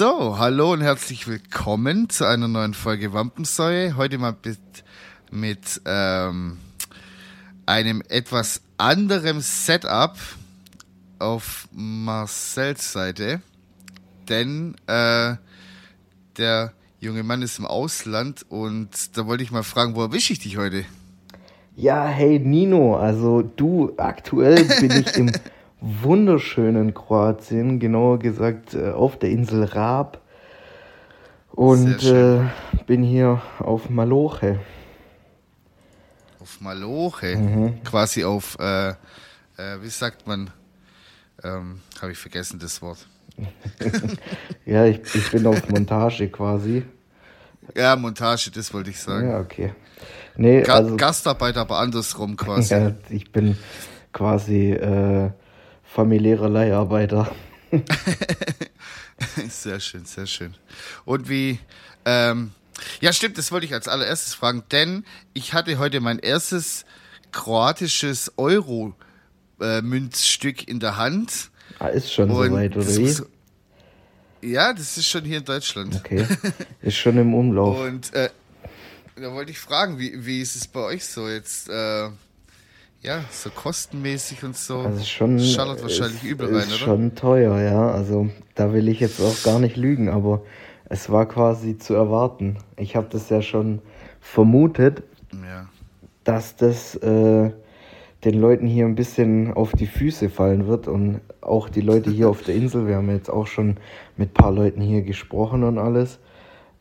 So, hallo und herzlich willkommen zu einer neuen Folge Wampensäue. Heute mal mit, mit ähm, einem etwas anderem Setup auf Marcells Seite. Denn äh, der junge Mann ist im Ausland und da wollte ich mal fragen, wo erwische ich dich heute? Ja, hey Nino, also du, aktuell bin ich im wunderschönen Kroatien, genauer gesagt äh, auf der Insel Raab. Und äh, bin hier auf Maloche. Auf Maloche? Mhm. Quasi auf, äh, äh, wie sagt man, ähm, habe ich vergessen das Wort. ja, ich, ich bin auf Montage quasi. Ja, Montage, das wollte ich sagen. Ja, okay. Nee, Ga also, Gastarbeiter, aber andersrum quasi. Ja, ich bin quasi äh, familiärer Leiharbeiter. sehr schön, sehr schön. Und wie, ähm, ja stimmt, das wollte ich als allererstes fragen, denn ich hatte heute mein erstes kroatisches Euro-Münzstück in der Hand. Ah, ist schon soweit, oder wie? Ja, das ist schon hier in Deutschland. Okay, ist schon im Umlauf. Und äh, da wollte ich fragen, wie, wie ist es bei euch so jetzt? Äh, ja, so kostenmäßig und so. Also schon, Schallert wahrscheinlich übel rein, ist oder? schon teuer, ja. Also da will ich jetzt auch gar nicht lügen, aber es war quasi zu erwarten. Ich habe das ja schon vermutet, ja. dass das äh, den Leuten hier ein bisschen auf die Füße fallen wird und auch die Leute hier auf der Insel. Wir haben jetzt auch schon mit ein paar Leuten hier gesprochen und alles.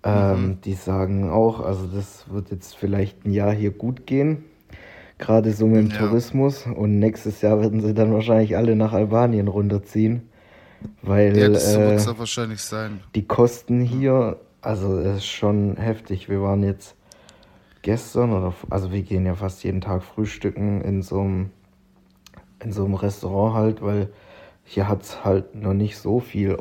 Ähm, mhm. Die sagen auch, also das wird jetzt vielleicht ein Jahr hier gut gehen Gerade so mit dem ja. Tourismus. Und nächstes Jahr werden sie dann wahrscheinlich alle nach Albanien runterziehen. Weil ja, das äh, wird es wahrscheinlich sein. Die Kosten hier, also es ist schon heftig. Wir waren jetzt gestern, oder also wir gehen ja fast jeden Tag frühstücken in so einem, in so einem Restaurant halt, weil hier hat es halt noch nicht so viel,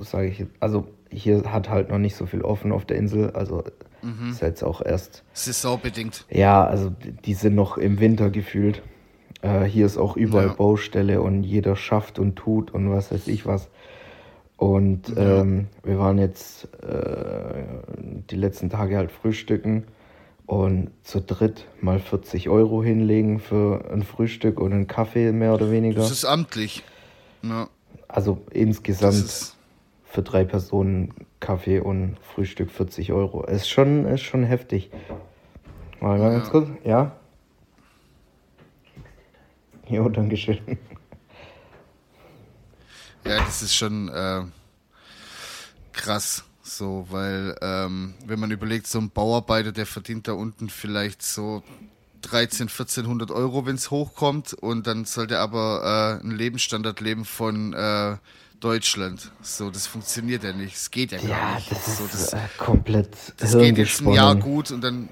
sage ich, also hier hat halt noch nicht so viel offen auf der Insel. Also Mhm. Ist jetzt auch erst. Saisonbedingt. Ja, also die sind noch im Winter gefühlt. Äh, hier ist auch überall ja. Baustelle und jeder schafft und tut und was weiß ich was. Und ja. ähm, wir waren jetzt äh, die letzten Tage halt frühstücken und zu dritt mal 40 Euro hinlegen für ein Frühstück und einen Kaffee mehr oder weniger. Das ist amtlich. Ja. Also insgesamt für drei Personen Kaffee und Frühstück 40 Euro. Ist schon, ist schon heftig. Mal ja. ganz kurz, ja? Jo, Dankeschön. Ja, das ist schon äh, krass, so, weil ähm, wenn man überlegt, so ein Bauarbeiter, der verdient da unten vielleicht so 13, 1400 Euro, wenn es hochkommt, und dann sollte aber äh, ein Lebensstandard leben von äh, Deutschland. So, das funktioniert ja nicht. Es geht ja gar ja, nicht. Das so, ist das, äh, komplett Das geht jetzt ein Jahr gut und dann,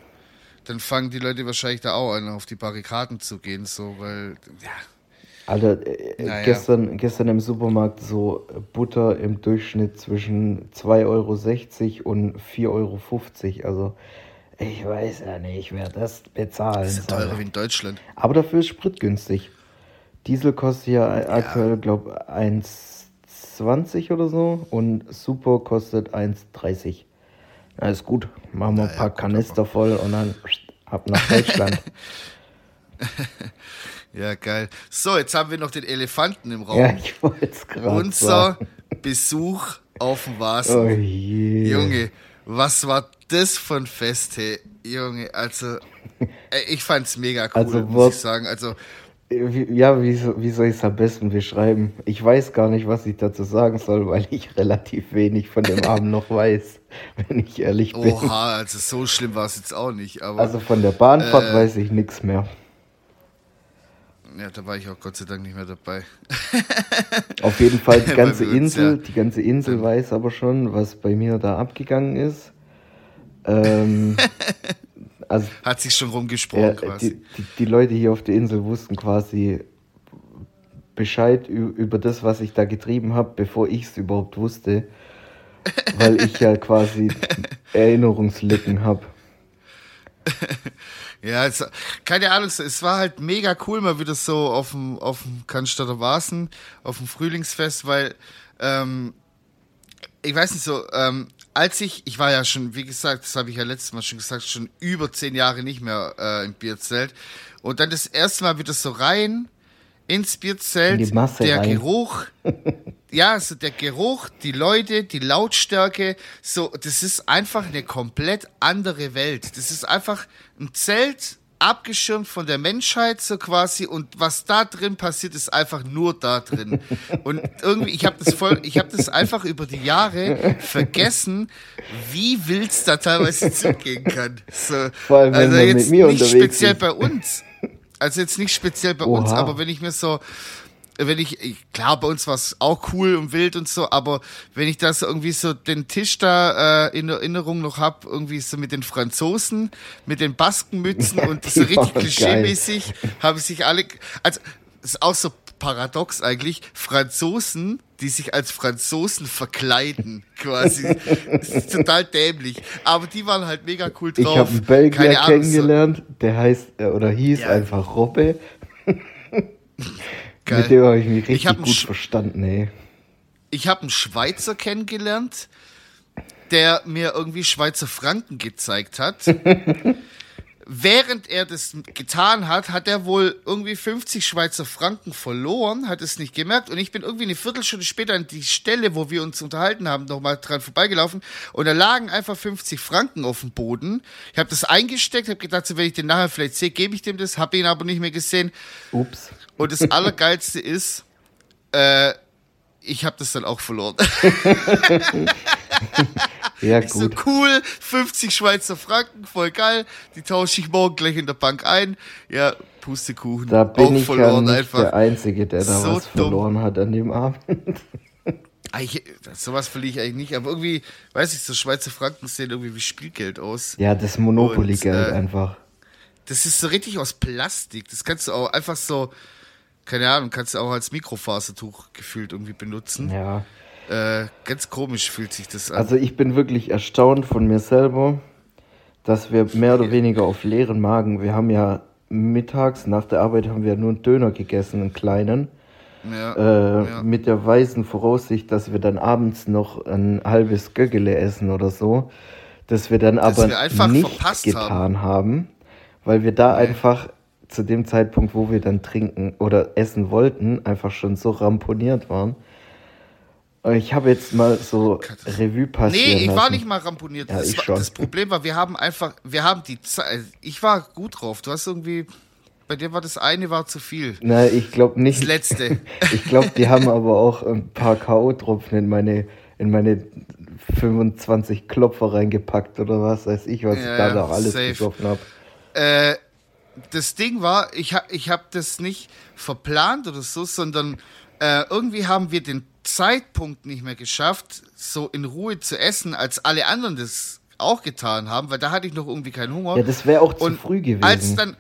dann fangen die Leute wahrscheinlich da auch an, auf die Barrikaden zu gehen, so, weil, ja. Alter, äh, naja. gestern, gestern im Supermarkt so Butter im Durchschnitt zwischen 2,60 Euro und 4,50 Euro. Also, ich weiß ja nicht, wer das bezahlen soll. Das ist teurer wie in Deutschland. Aber dafür ist Sprit günstig. Diesel kostet ja, ja. aktuell, glaube ich, 1 1,20 oder so und Super kostet 1,30. Ja, ist gut. Machen wir ein paar ja, Kanister voll und dann ab nach Deutschland. ja, geil. So, jetzt haben wir noch den Elefanten im Raum. Ja, ich wollte es gerade Unser sagen. Besuch auf dem Vasen. Oh je. Junge, was war das für ein Fest, hey? Junge, also, ich fand's mega cool, also, muss ich sagen. Also, ja, wie, wie soll ich es am besten beschreiben? Ich weiß gar nicht, was ich dazu sagen soll, weil ich relativ wenig von dem Abend noch weiß, wenn ich ehrlich bin. Oha, also so schlimm war es jetzt auch nicht. Aber, also von der Bahnfahrt äh, weiß ich nichts mehr. Ja, da war ich auch Gott sei Dank nicht mehr dabei. Auf jeden Fall die ganze Insel, ja. die ganze Insel weiß aber schon, was bei mir da abgegangen ist. Ähm, Also, Hat sich schon rumgesprochen ja, quasi. Die, die, die, Leute hier auf der Insel wussten quasi Bescheid über das, was ich da getrieben habe, bevor ich es überhaupt wusste. weil ich ja quasi Erinnerungslücken habe. Ja, es, keine Ahnung, es war halt mega cool, mal wieder so auf dem, auf dem Cannstatter Wasen, auf dem Frühlingsfest, weil ähm, ich weiß nicht so, ähm, als ich, ich war ja schon, wie gesagt, das habe ich ja letztes Mal schon gesagt, schon über zehn Jahre nicht mehr äh, im Bierzelt. Und dann das erste Mal wieder so rein ins Bierzelt, In der rein. Geruch, ja, so der Geruch, die Leute, die Lautstärke, so, das ist einfach eine komplett andere Welt. Das ist einfach ein Zelt, abgeschirmt von der Menschheit so quasi und was da drin passiert, ist einfach nur da drin. Und irgendwie, ich habe das voll, ich habe das einfach über die Jahre vergessen, wie wild es da teilweise zugehen kann. So, Vor allem, wenn also jetzt nicht speziell ist. bei uns. Also jetzt nicht speziell bei uns, Oha. aber wenn ich mir so, wenn ich, ich- klar, bei uns war es auch cool und wild und so, aber wenn ich das irgendwie so den Tisch da äh, in Erinnerung noch hab, irgendwie so mit den Franzosen, mit den Baskenmützen und so richtig klischeemäßig, haben sich alle, also ist auch so paradox eigentlich, Franzosen, die sich als Franzosen verkleiden, quasi. Das ist total dämlich. Aber die waren halt mega cool Ich drauf. habe einen Belgier so- kennengelernt, der heißt äh, oder hieß Ja. einfach Robbe. Geil. Mit dem habe ich mich richtig Ich gut Sch- verstanden, ey. ich habe einen Schweizer kennengelernt, der mir irgendwie Schweizer Franken gezeigt hat. Während er das getan hat, hat er wohl irgendwie 50 Schweizer Franken verloren, hat es nicht gemerkt. Und ich bin irgendwie eine Viertelstunde später an die Stelle, wo wir uns unterhalten haben, nochmal dran vorbeigelaufen. Und da lagen einfach 50 Franken auf dem Boden. Ich habe das eingesteckt, habe gedacht, so, wenn ich den nachher vielleicht sehe, gebe ich dem das, habe ihn aber nicht mehr gesehen. Ups. Und das Allergeilste ist, äh, ich habe das dann auch verloren. Ja, Ich so gut. cool, 50 Schweizer Franken, voll geil. Die tausche ich morgen gleich in der Bank ein. Ja, Pustekuchen. Da bin auch ich ja verloren nicht einfach. der Einzige, der da So was dumm. verloren hat an dem Abend. Ah, Ich, sowas verliere ich eigentlich nicht, aber irgendwie, weiß ich, so Schweizer Franken sehen irgendwie wie Spielgeld aus. Ja, das Monopoly-Geld äh, einfach. Das ist so richtig aus Plastik. Das kannst du auch einfach so, keine Ahnung, kannst du auch als Mikrofasertuch gefühlt irgendwie benutzen. Ja. Äh, ganz komisch fühlt sich das an. Also ich bin wirklich erstaunt von mir selber, dass wir mehr oder weniger auf leeren Magen, wir haben ja mittags nach der Arbeit haben wir nur einen Döner gegessen, einen kleinen, ja, äh, ja. mit der weisen Voraussicht, dass wir dann abends noch ein halbes Göggele essen oder so, dass wir dann Dass aber wir nicht getan haben. weil wir da einfach zu dem Zeitpunkt, wo wir dann trinken oder essen wollten, einfach schon so ramponiert waren. Ich habe jetzt mal so Revue passieren Nee, ich war lassen. nicht mal ramponiert. Ja, das, war, das Problem war, wir haben einfach, wir haben die Zeit, ich war gut drauf. Du hast irgendwie, bei dir war das eine war zu viel. Nein, ich glaube nicht. Das letzte. Ich glaube, die haben aber auch ein paar K.O.-Tropfen in meine, in meine 25 Klopfer reingepackt oder was weiß ich, was Ja, ich da noch alles safe. gesoffen habe. Äh, das Ding war, ich, ha, ich habe das nicht verplant oder so, sondern äh, irgendwie haben wir den Zeitpunkt nicht mehr geschafft, so in Ruhe zu essen, als alle anderen das auch getan haben, weil da hatte ich noch irgendwie keinen Hunger. Ja, das wäre auch zu und früh gewesen. Als dann,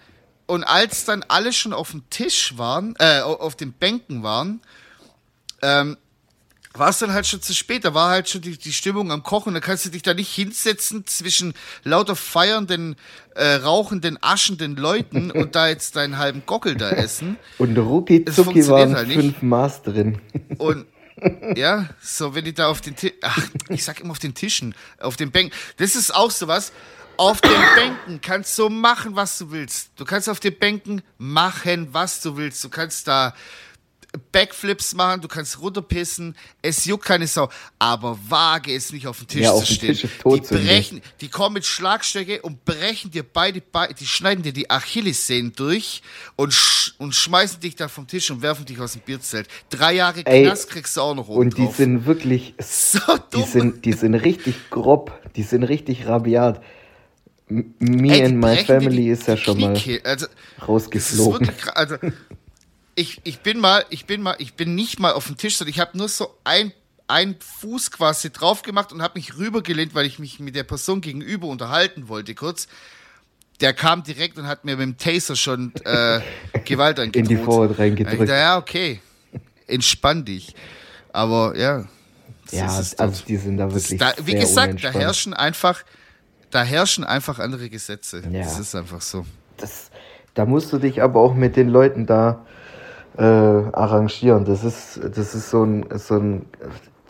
und als dann alle schon auf dem Tisch waren, äh, au- auf den Bänken waren, ähm, war es dann halt schon zu spät. Da war halt schon die, die Stimmung am Kochen. Da kannst du dich da nicht hinsetzen zwischen lauter feiernden, äh, rauchenden, aschenden Leuten und da jetzt deinen halben Gockel da essen. Und rucki zucki waren halt nicht. fünf Maß drin. Und ja, so wenn die da auf den Tisch, ach, ich sag immer auf den Tischen, auf den Bänken. Das ist auch sowas. Auf den Bänken kannst du machen, was du willst. Du kannst auf den Bänken machen, was du willst. Du kannst da Backflips machen, du kannst runterpissen, es juckt keine Sau. Aber wage es nicht auf den Tisch Ja, zu auf dem stehen. Tisch die brechen, die kommen mit Schlagstöcke und brechen dir beide, Be die schneiden dir die Achillessehnen durch und, sch und schmeißen dich da vom Tisch und werfen dich aus dem Bierzelt. Drei Jahre Ey, Knast kriegst du auch noch oben Und die drauf. sind wirklich, so die dumm. sind, die sind richtig grob, die sind richtig rabiat. Me Ey, die and my family die ist ja schon mal. Also, rausgeflogen. wirklich, also, ich, ich bin mal, ich bin mal, ich bin nicht mal auf dem Tisch, sondern ich habe nur so ein, ein Fuß quasi drauf gemacht und habe mich rübergelehnt, weil ich mich mit der Person gegenüber unterhalten wollte kurz. Der kam direkt und hat mir mit dem Taser schon äh, Gewalt In angedroht. die Vorhaut reingedrückt. dachte, ja, okay. Entspann dich. Aber ja. Ja, also die sind da wirklich da, wie gesagt, da herrschen einfach, da herrschen einfach andere Gesetze. Ja. Das ist einfach so. das, da musst du dich aber auch mit den Leuten da äh, arrangieren. Das ist, das ist so ein, so ein,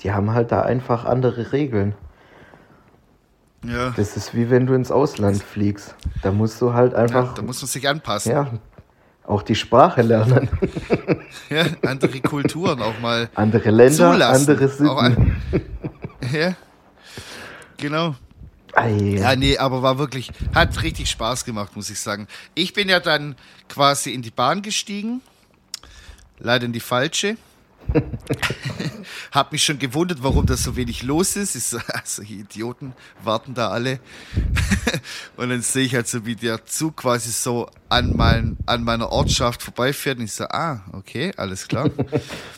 die haben halt da einfach andere Regeln. Ja. Das ist wie wenn du ins Ausland fliegst. Da musst du halt ja. einfach, Da muss man sich anpassen. ja, auch die Sprache lernen. Ja, andere Kulturen auch mal Andere Länder, zulassen. andere Sitten. an, ja. Genau. Ei, Ja, nee, aber war wirklich, hat richtig Spaß gemacht, muss ich sagen. Ich bin ja dann quasi in die Bahn gestiegen. Leider in die falsche. Hab mich schon gewundert, warum da so wenig los ist. ist also die Idioten warten da alle. und dann sehe ich halt so, wie der Zug quasi so an, mein, an meiner Ortschaft vorbeifährt. Und ich so, ah, okay, alles klar. dann,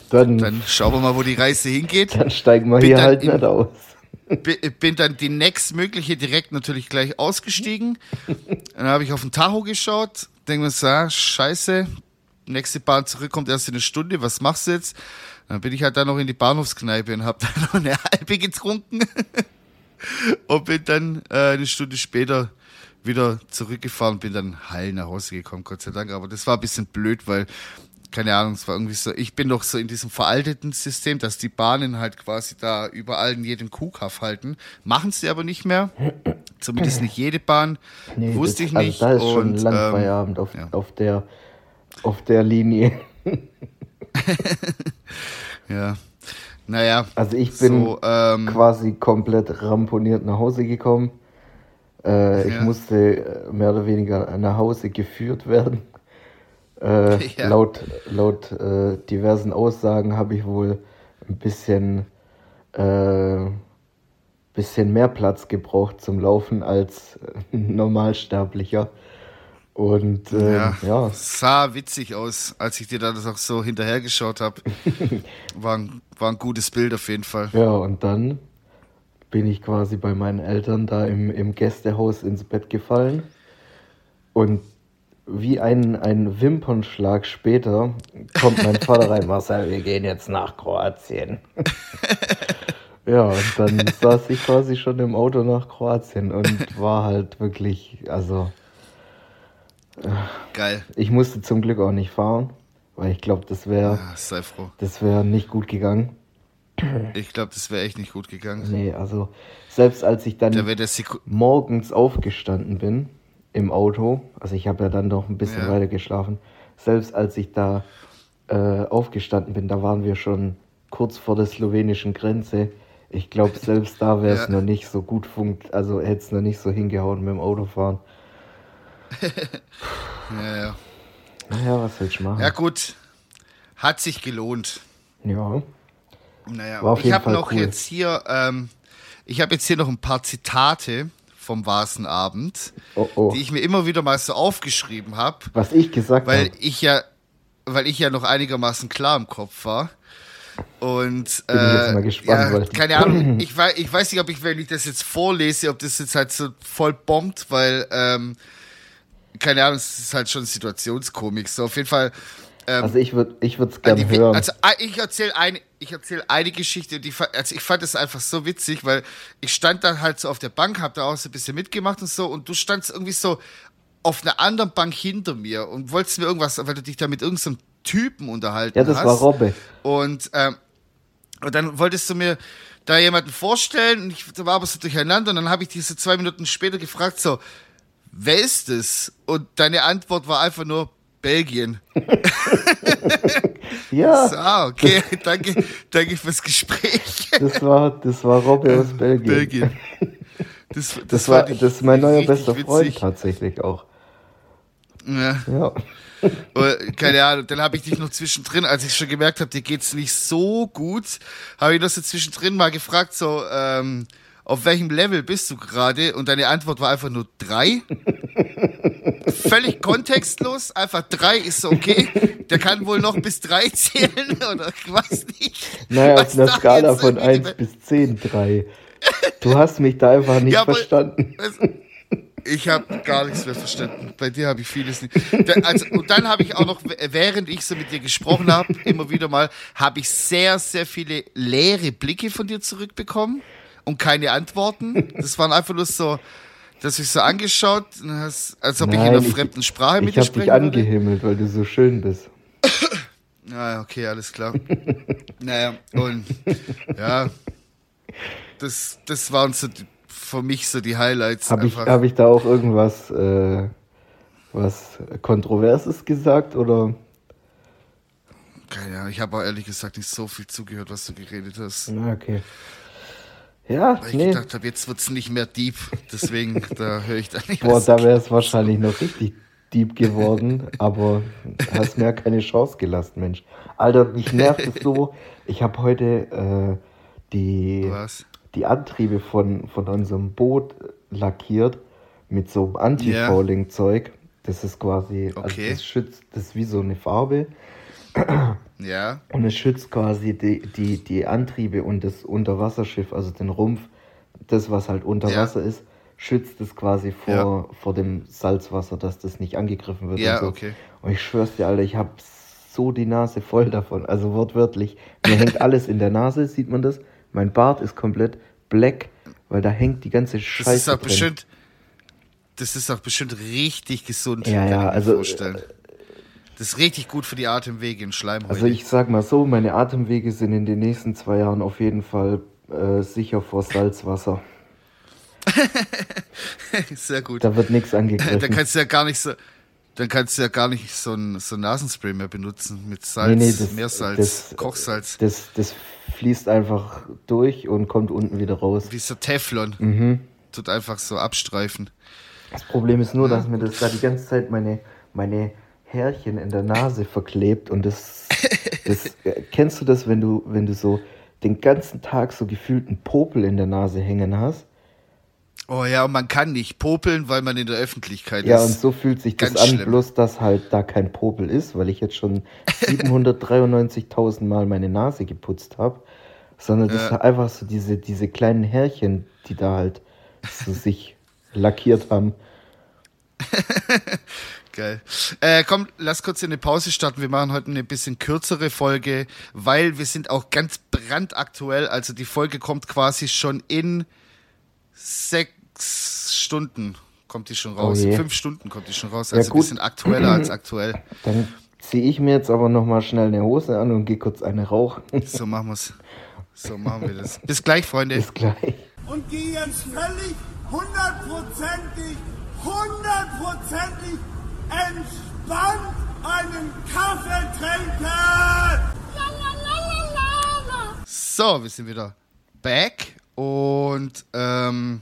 dann, Dann schauen wir mal, wo die Reise hingeht. steigen wir bin hier dann halt in- nicht aus. Bi- bin dann die nächstmögliche direkt natürlich gleich ausgestiegen. Dann habe ich auf den Tacho geschaut, denke mir so, ah, scheiße, nächste Bahn zurück kommt erst in eine Stunde, was machst du jetzt? Dann bin ich halt dann noch in die Bahnhofskneipe und habe dann noch eine halbe getrunken und bin dann äh, eine Stunde später wieder zurückgefahren, bin dann heil nach Hause gekommen, Gott sei Dank. Aber das war ein bisschen blöd, weil, keine Ahnung, es war irgendwie so, ich bin doch so in diesem veralteten System, dass die Bahnen halt quasi da überall in jedem Kuhkaff halten. Machen sie aber nicht mehr. Zumindest nicht jede Bahn. Wusste das, ich nicht. Also da ist schon Und, lang ähm, Feierabend auf, ja. auf, der, auf der Linie. Ja. Naja. Also ich bin so, ähm, quasi komplett ramponiert nach Hause gekommen. Äh, Ich Ja. musste äh, mehr oder weniger nach Hause geführt werden. Äh, Ja. Laut, laut äh, diversen Aussagen habe ich wohl ein bisschen, äh, bisschen mehr Platz gebraucht zum Laufen als ein Normalsterblicher. Und äh, ja, ja, sah witzig aus, als ich dir da das auch so hinterhergeschaut habe. War, ein- war ein gutes Bild auf jeden Fall. Ja, und dann bin ich quasi bei meinen Eltern da im, im Gästehaus ins Bett gefallen. Und wie ein, ein Wimpernschlag später kommt mein Vater rein, Marcel, wir gehen jetzt nach Kroatien. ja, und dann saß ich quasi schon im Auto nach Kroatien und war halt wirklich, also Geil. ich musste zum Glück auch nicht fahren, weil ich glaube, das wäre Ja, sei froh. das wäre nicht gut gegangen. Ich glaube, das wäre echt nicht gut gegangen. Nee, also selbst als ich dann Da morgens aufgestanden bin im Auto, also ich habe ja dann noch ein bisschen Ja. weiter geschlafen, selbst als ich da äh, aufgestanden bin, da waren wir schon kurz vor der slowenischen Grenze. Ich glaube, selbst da wäre es Ja. noch nicht so gut funkt, also hätte es noch nicht so hingehauen mit dem Autofahren. Ja, ja. Naja, was willst du machen? ja, gut. Hat sich gelohnt. Ja. Naja, War auf ich habe noch cool. jetzt hier, ähm, ich habe jetzt hier noch ein paar Zitate vom Vasenabend, Oh, oh. die ich mir immer wieder mal so aufgeschrieben habe, Was ich gesagt weil habe. ich ja, weil ich ja noch einigermaßen klar im Kopf war. Und Bin äh, mal gespannt, ja, keine Ahnung, ich weiß, ich weiß nicht, ob ich, wenn ich das jetzt vorlese, ob das jetzt halt so voll bombt, weil ähm, keine Ahnung, es ist halt schon Situationskomik. So auf jeden Fall. Ähm, Also ich würde ich es an gerne hören. Also ah, ich erzähle eine, ich erzähle eine Geschichte, die also ich fand das einfach so witzig, weil ich stand dann halt so auf der Bank, hab da auch so ein bisschen mitgemacht und so und du standst irgendwie so auf einer anderen Bank hinter mir und wolltest mir irgendwas, weil du dich da mit irgendeinem Typen unterhalten ja, das hast. war Robbe. Und, ähm, und dann wolltest du mir da jemanden vorstellen und ich war aber so durcheinander und dann habe ich dich so zwei Minuten später gefragt, so, wer ist es? Und deine Antwort war einfach nur Belgien. Ja, So, ah, okay, danke, danke fürs Gespräch. das war, das war Robbe aus Belgien. Belgien. Das, das, Das, war, das ist mein neuer bester Freund witzig. tatsächlich auch. Ja. Ja. Oder, keine Ahnung, dann habe ich dich noch zwischendrin, als ich schon gemerkt habe, dir geht's nicht so gut, habe ich noch so zwischendrin mal gefragt, so, ähm, auf welchem Level bist du gerade? Und deine Antwort war einfach nur drei. Völlig kontextlos, einfach drei ist okay. Der kann wohl noch bis drei zählen oder ich weiß nicht. Naja, auf einer Skala von 1 bis 10, 3. Du hast mich da einfach nicht Ja, aber- verstanden. Ich habe gar nichts mehr verstanden. Bei dir habe ich vieles nicht. Also, und dann habe ich auch noch, während ich so mit dir gesprochen habe, immer wieder mal, habe ich sehr, sehr viele leere Blicke von dir zurückbekommen und keine Antworten. Das waren einfach nur so, dass ich so angeschaut, als ob ich in einer Nein, ich- fremden Sprache mit Ich dir hab dich sprechen würde. angehimmelt, weil du so schön bist. Ah, okay, alles klar. naja, und ja, das, das waren so für mich so die Highlights. Habe ich, hab ich da auch irgendwas äh, was Kontroverses gesagt oder? Keine Ahnung, ich habe auch ehrlich gesagt nicht so viel zugehört, was du geredet hast. Na, okay. Ja, Weil ich nee. gedacht habe, jetzt wird es nicht mehr deep, deswegen da höre ich da nicht Boah, da wäre es wahrscheinlich noch richtig deep geworden, aber hast mir ja keine Chance gelassen, Mensch. Alter, mich nervt es so. Ich habe heute äh, die, Was? die Antriebe von, von unserem Boot lackiert mit so Anti-Fouling-Zeug. Das ist quasi, also Okay. das schützt, das ist wie so eine Farbe Ja, und es schützt quasi die, die, die Antriebe und das Unterwasserschiff, also den Rumpf, das, was halt unter Ja. Wasser ist, schützt es quasi vor, vor dem Salzwasser, dass das nicht angegriffen wird. Ja, und so. okay. Und ich schwör's dir, Alter, ich hab so die Nase voll davon. Also wortwörtlich. Mir hängt alles in der Nase, sieht man das? Mein Bart ist komplett black, weil da hängt die ganze das Scheiße ist auch drin. bestimmt, das ist auch bestimmt richtig gesund. Ja, kann ja, also, vorstellen. Das ist richtig gut für die Atemwege und Schleimhäute. Also ich sag mal so, meine Atemwege sind in den nächsten zwei Jahren auf jeden Fall äh, sicher vor Salzwasser. Sehr gut. Da wird nichts Da angegriffen. kannst du ja gar nicht so, dann kannst du ja gar nicht so ein, so ein Nasenspray mehr benutzen mit Salz, Nee, nee, das- Meersalz, das- Kochsalz, Das, das fließt einfach durch und kommt unten wieder raus. wie so Teflon. Mhm. Tut einfach so abstreifen. Das Problem ist nur, dass mir das da die ganze Zeit meine, meine Härchen in der Nase verklebt und das, das äh, kennst du das, wenn du, wenn du so den ganzen Tag so gefühlt einen Popel in der Nase hängen hast? Oh ja, und man kann nicht popeln, weil man in der Öffentlichkeit Ja, und ist. so fühlt sich das an, schlimm. bloß dass halt da kein Popel ist, weil ich jetzt schon 793.000 Mal meine Nase geputzt habe, sondern das Ja. sind einfach so diese, diese kleinen Härchen, die da halt so sich lackiert haben. Geil. Äh, komm, lass kurz in eine Pause starten. Wir machen heute eine bisschen kürzere Folge, weil wir sind auch ganz brandaktuell. Also die Folge kommt quasi schon in sechs Stunden kommt die schon raus. Oh. Fünf Stunden kommt die schon raus. Ja, Also gut. wir sind aktueller als aktuell. Dann ziehe ich mir jetzt aber nochmal schnell eine Hose an und gehe kurz eine rauchen. So machen wir's. So machen wir das. Bis gleich, Freunde. Bis gleich. und gehe jetzt völlig hundertprozentig, hundertprozentig entspannt einen Kaffee trinken. So, wir sind wieder back und ähm,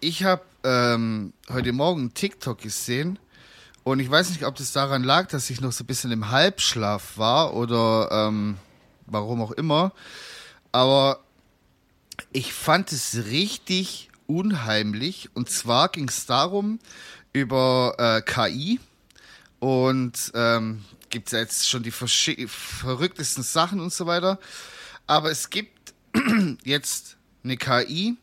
ich habe ähm, heute Morgen TikTok gesehen und ich weiß nicht, ob das daran lag, dass ich noch so ein bisschen im Halbschlaf war oder ähm, warum auch immer, aber ich fand es richtig unheimlich und zwar ging es darum über äh, KI und ähm, gibt es jetzt schon die verrücktesten Sachen und so weiter. Aber es gibt jetzt eine KI,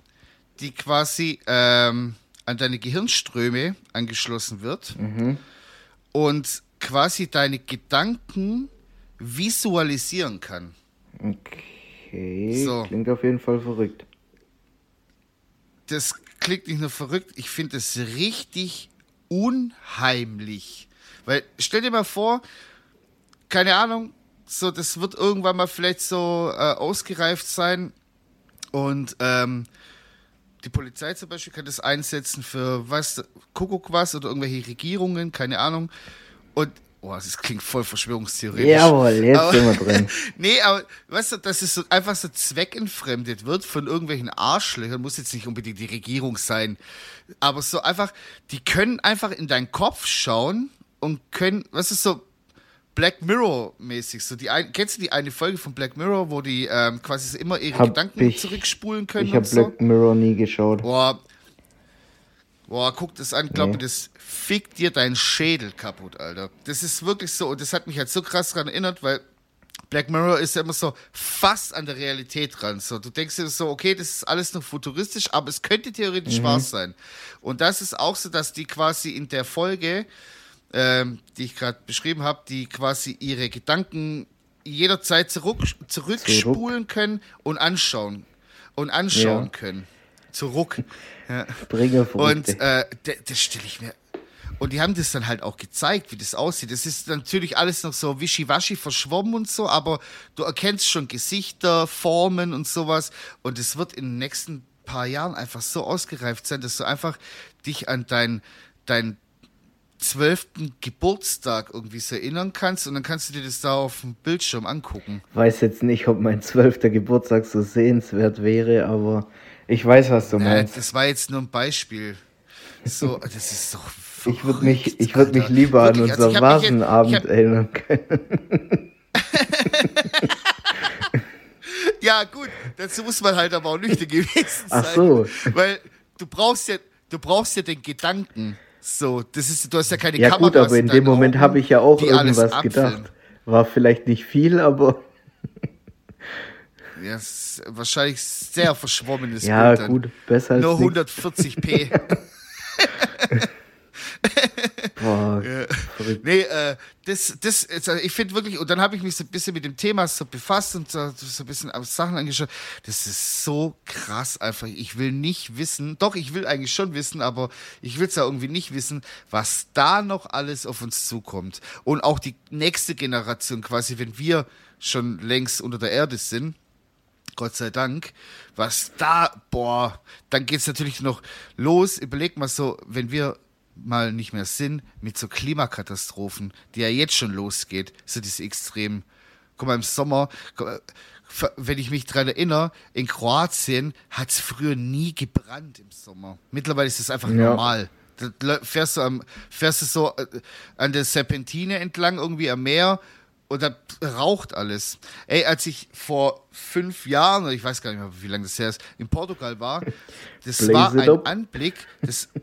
die quasi ähm, an deine Gehirnströme angeschlossen wird und quasi deine Gedanken visualisieren kann. Okay, So. klingt auf jeden Fall verrückt. das klingt nicht nur verrückt, ich finde es richtig unheimlich. Weil, stell dir mal vor, keine Ahnung, so, das wird irgendwann mal vielleicht so äh, ausgereift sein und ähm, die Polizei zum Beispiel kann das einsetzen für was, Kuckuck was oder irgendwelche Regierungen, keine Ahnung. Und, boah, das klingt voll verschwörungstheoretisch. Jawohl, jetzt Aber- sind wir drin. nee, aber weißt du, dass es so einfach so zweckentfremdet wird von irgendwelchen Arschlöchern, muss jetzt nicht unbedingt die Regierung sein, aber so einfach, die können einfach in deinen Kopf schauen und können, was ist so Black Mirror mäßig, so die ein, kennst du die eine Folge von Black Mirror, wo die ähm, quasi so immer ihre Hab Gedanken ich- zurückspulen können Ich habe so? Black Mirror nie geschaut. Boah, boah, guck das an, glaub mir, das fickt dir deinen Schädel kaputt, Alter. Das ist wirklich so, und das hat mich halt so krass daran erinnert, weil Black Mirror ist ja immer so fast an der Realität dran. So, du denkst dir so, okay, das ist alles noch futuristisch, aber es könnte theoretisch wahr sein. Und das ist auch so, dass die quasi in der Folge, ähm, die ich gerade beschrieben habe, die quasi ihre Gedanken jederzeit zurück, zurückspulen können und anschauen. Und anschauen Ja. können. Zurück. Ja. Bringer Und äh, d- das stelle ich mir. Und die haben das dann halt auch gezeigt, wie das aussieht. Das ist natürlich alles noch so wischiwaschi verschwommen und so, aber du erkennst schon Gesichter, Formen und sowas. Und es wird in den nächsten paar Jahren einfach so ausgereift sein, dass du einfach dich an dein, dein zwölften Geburtstag irgendwie so erinnern kannst und dann kannst du dir das da auf dem Bildschirm angucken. Weiß jetzt nicht, ob mein zwölfter Geburtstag so sehenswert wäre, aber ich weiß, was du meinst. Äh, das war jetzt nur ein Beispiel. So, das ist doch. Ich würde mich, ich würde mich lieber Wirklich, an also unser ich hab mich jetzt- Vasenabend hab- erinnern können. Ja, gut, dazu muss man halt aber auch nüchtern gewesen sein. Ach so. Weil du brauchst ja, du brauchst ja den Gedanken. So, das ist, du hast ja keine Ja Kameras gut, aber in dem Moment habe ich ja auch irgendwas gedacht. War vielleicht nicht viel, aber Ja, ist wahrscheinlich sehr verschwommenes ja Bild dann. gut, besser als Nur nichts. 140p. Boah, verrückt. Nee, äh, das, das, also ich finde wirklich, und dann habe ich mich so ein bisschen mit dem Thema so befasst und so, so ein bisschen auf Sachen angeschaut. Das ist so krass einfach. Ich will nicht wissen, doch, ich will eigentlich schon wissen, aber ich will es ja irgendwie nicht wissen, was da noch alles auf uns zukommt. Und auch die nächste Generation quasi, wenn wir schon längst unter der Erde sind, Gott sei Dank. Was da, boah, dann geht's natürlich noch los. Überleg mal so, wenn wir mal nicht mehr sind, mit so Klimakatastrophen, die ja jetzt schon losgeht, so diese extremen. Guck mal, im Sommer, wenn ich mich dran erinnere, in Kroatien hat's früher nie gebrannt im Sommer. Mittlerweile ist es einfach Ja. normal. Da fährst du, am, fährst du so äh, an der Serpentine entlang, irgendwie am Meer, und da raucht alles. Ey, als ich vor fünf Jahren, oder ich weiß gar nicht mehr, wie lange das her ist, in Portugal war, das war ein up. Anblick, das.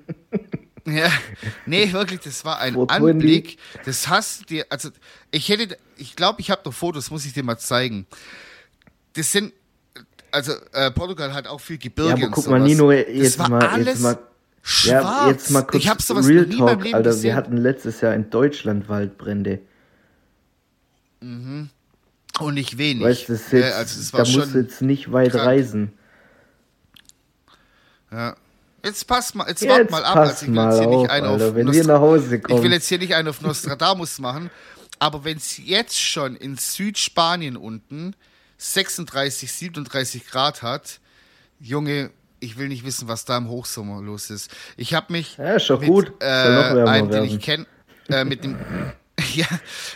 Ja, nee, wirklich, das war ein 420. Anblick, das hast du dir, also ich hätte, ich glaube, ich habe noch Fotos, muss ich dir mal zeigen. Das sind, also äh, Portugal hat auch viel Gebirge Ja, aber und guck sowas. mal, Nino, das jetzt war mal, alles jetzt mal, schwarz. ja, jetzt mal kurz ich habe sowas Real noch nie in meinem Talk, Leben Alter. gesehen. Wir hatten letztes Jahr in Deutschland Waldbrände. Und nicht wenig. Weißt das ist Ja, jetzt, also das da war musst du jetzt nicht weit krank. reisen. ja. Jetzt pass mal, jetzt, Jetzt wart mal ab, also ich will jetzt hier auf, nicht einen Alter, auf wenn wir Nostra- nach Hause Ich will jetzt hier nicht einen auf Nostradamus machen, aber wenn es jetzt schon in Südspanien unten 36, 37 Grad hat, Junge, ich will nicht wissen, was da im Hochsommer los ist. Ich habe mich Ja, mit gut. Äh, einem, den werden. ich kenne, äh, mit dem ja,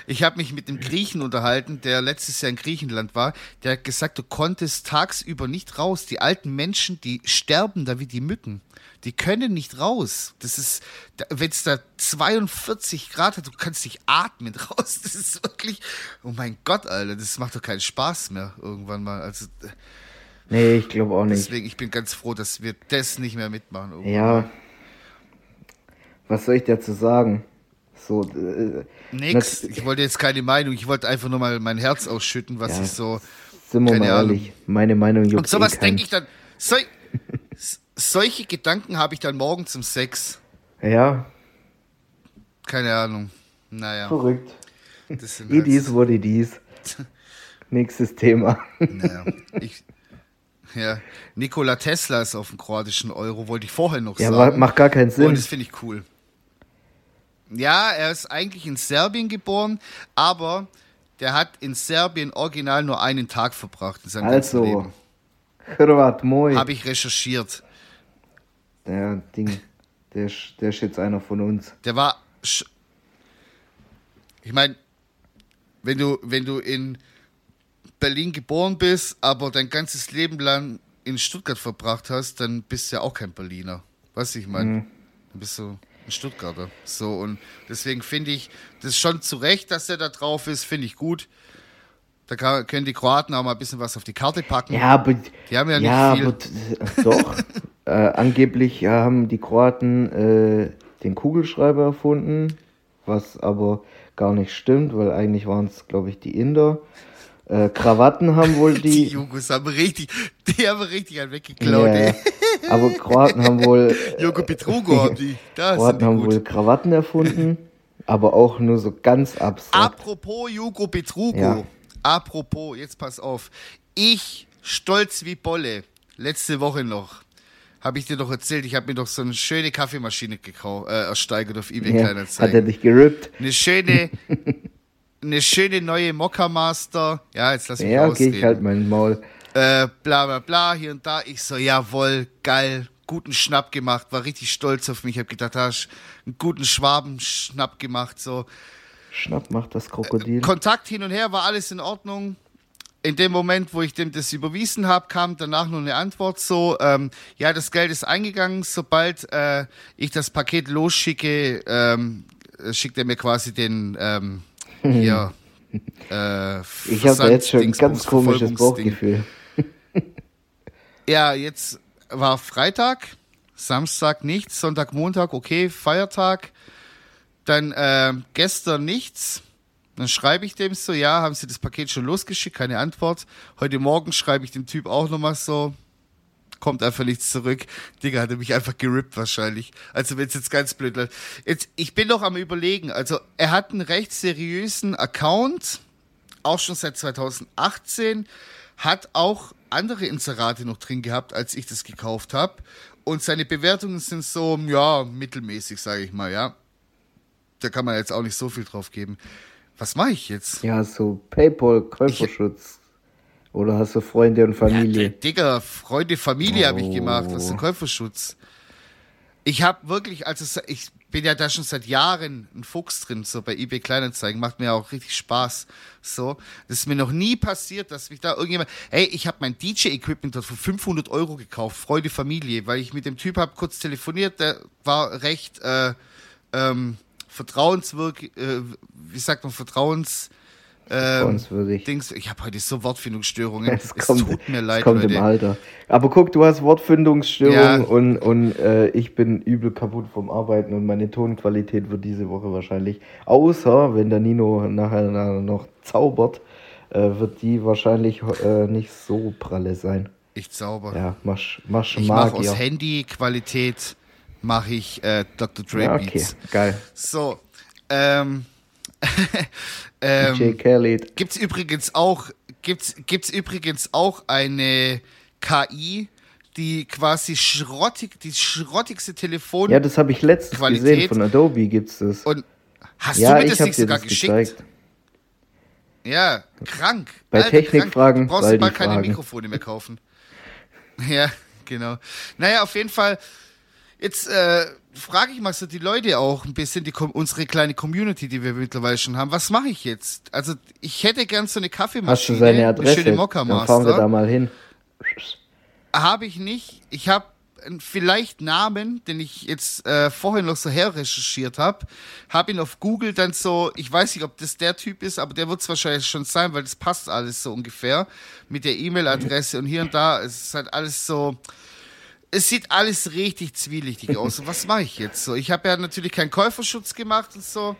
ich habe mich mit dem Griechen unterhalten, der letztes Jahr in Griechenland war. Der hat gesagt, du konntest tagsüber nicht raus. Die alten Menschen, die sterben da wie die Mücken. Die können nicht raus. Das ist, wenn es da 42 Grad hat, du kannst nicht atmen raus. Das ist wirklich, oh mein Gott, Alter, das macht doch keinen Spaß mehr irgendwann mal. Also Nee, ich glaube auch nicht. deswegen, ich bin ganz froh, dass wir das nicht mehr mitmachen. irgendwann Ja. Was soll ich dazu sagen? So, äh, Nix. Ich wollte jetzt keine Meinung. Ich wollte einfach nur mal mein Herz ausschütten, was Ja. ich so. sind wir Keine mal Ahnung. ehrlich. Meine Meinung juckt Und sowas eh denke ich dann. So, s- solche Gedanken habe ich dann morgen zum Sex. Ja, Keine Ahnung. Naja. verrückt. Das sind halt, what it is. Nächstes Thema. naja. Ich, ja. Nikola Tesla ist auf dem kroatischen Euro, wollte ich vorher noch Ja, sagen. wa- macht gar keinen Sinn. Und das finde ich cool. Ja, er ist eigentlich in Serbien geboren, aber der hat in Serbien original nur einen Tag verbracht in seinem ganzen Also, Leben. Hrvat moj. Habe ich recherchiert. Der Ding, der, ist- der ist jetzt einer von uns. Der war. Ich meine, wenn du, wenn du in Berlin geboren bist, aber dein ganzes Leben lang in Stuttgart verbracht hast, dann bist du ja auch kein Berliner. Weißt du, ich meine? Mhm. Dann bist du ein Stuttgarter. So, und deswegen finde ich das schon zu Recht, dass er da drauf ist, finde ich gut. Da kann, können die Kroaten auch mal ein bisschen was auf die Karte packen. Ja, aber, Die haben ja nicht ja, viel. aber doch. äh, angeblich haben die Kroaten äh, den Kugelschreiber erfunden, was aber gar nicht stimmt, weil eigentlich waren es, glaube ich, die Inder. Äh, Krawatten haben wohl Die die. Jugos haben richtig, die haben richtig einen weggeklaut, Ja, ey. Aber Kroaten haben wohl. Joko Petrugo haben die. Da Kroaten die haben gut. wohl Krawatten erfunden, aber auch nur so ganz abstrakt. Apropos Jugo Petrugo. Ja. Apropos, jetzt pass auf. Ich, stolz wie Bolle, letzte Woche noch, habe ich dir doch erzählt, ich habe mir doch so eine schöne Kaffeemaschine gekauft, äh, ersteigert auf eBay Ja, Kleinanzeigen. hat er dich gerippt? Eine schöne, eine schöne neue Mokka Master. Ja, jetzt lass mich Ja, okay, ausreden. ich halt mein Maul. Äh, bla bla bla, hier und da. Ich so, jawohl, geil, guten Schnapp gemacht, war richtig stolz auf mich. Hab gedacht, hast einen guten Schwabenschnapp gemacht, so. Schnapp macht das Krokodil. Kontakt hin und her war alles in Ordnung. In dem Moment, wo ich dem das überwiesen habe, kam danach nur eine Antwort so, ähm, ja, das Geld ist eingegangen, sobald äh, ich das Paket losschicke, ähm, äh, schickt er mir quasi den ähm, hier äh, ich habe da jetzt schon ein ganz komisches. Bauchgefühl. Ja, jetzt war Freitag, Samstag nichts, Sonntag, Montag, okay, Feiertag. Dann äh, gestern nichts. Dann schreibe ich dem so, ja, haben Sie das Paket schon losgeschickt? Keine Antwort. Heute Morgen schreibe ich dem Typ auch nochmal so, kommt einfach nichts zurück. Digga, hat er mich einfach gerippt wahrscheinlich. Also wenn es jetzt ganz blöd läuft. Jetzt, ich bin noch am überlegen. Also er hat einen recht seriösen Account, auch schon seit 2018, hat auch andere Inserate noch drin gehabt, als ich das gekauft habe. Und seine Bewertungen sind so, ja, mittelmäßig, sage ich mal, ja. Da kann man jetzt auch nicht so viel drauf geben. Was mache ich jetzt? Ja, so Paypal-Käuferschutz. Oder hast du Freunde und Ja, Familie? Digga, Freunde, Familie habe ich gemacht. Was ist denn Oh. Käuferschutz? Ich habe wirklich, also ich bin ja da schon seit Jahren ein Fuchs drin, so bei eBay Kleinanzeigen, macht mir auch richtig Spaß. So, das ist mir noch nie passiert, dass mich da irgendjemand, hey, ich habe mein DJ-Equipment dort für 500 Euro gekauft, Freunde, Familie, weil ich mit dem Typ habe kurz telefoniert, der war recht äh, ähm, vertrauenswürdig, äh, wie sagt man, vertrauens ähm. Dings, ich habe heute so Wortfindungsstörungen. Es es kommt, tut mir es leid, kommt Leute. im Alter. Aber guck, du hast Wortfindungsstörungen Ja. und, und äh, ich bin übel kaputt vom Arbeiten und meine Tonqualität wird diese Woche wahrscheinlich, außer wenn der Nino nachher noch zaubert, äh, wird die wahrscheinlich äh, nicht so pralle sein. Ich zauber. Ja, mach, mach ich mache aus. Handy-Qualität mache ich äh, Dr. Dre Ja, okay, geil. So, ähm, ähm, DJ Khaled. gibt's übrigens auch gibt's gibt's übrigens auch eine KI, die quasi schrottig die schrottigste Telefon Ja, das habe ich letztens Qualität. gesehen. Von Adobe gibt's das. und hast ja, du mir das nicht sogar das geschickt? gezeigt. Ja, krank. Bei Technikfragen, krank. Du brauchst Waldi bald keine Fragen. Mikrofone mehr kaufen. ja, genau. Naja, auf jeden Fall. Jetzt äh, frage ich mal so die Leute auch ein bisschen, die, unsere kleine Community, die wir mittlerweile schon haben. Was mache ich jetzt? Also ich hätte gern so eine Hast du Kaffeemaschine, seine eine Adresse? schöne Mokka Dann fahren wir da mal hin. Habe ich nicht. Ich habe vielleicht Namen, den ich jetzt äh, vorhin noch so herrecherchiert habe, habe ihn auf Google dann so, ich weiß nicht, ob das der Typ ist, aber der wird es wahrscheinlich schon sein, weil das passt alles so ungefähr mit der E-Mail-Adresse und hier und da, es ist halt alles so, es sieht alles richtig zwielichtig aus. Und was mache ich jetzt so? Ich habe ja natürlich keinen Käuferschutz gemacht und so.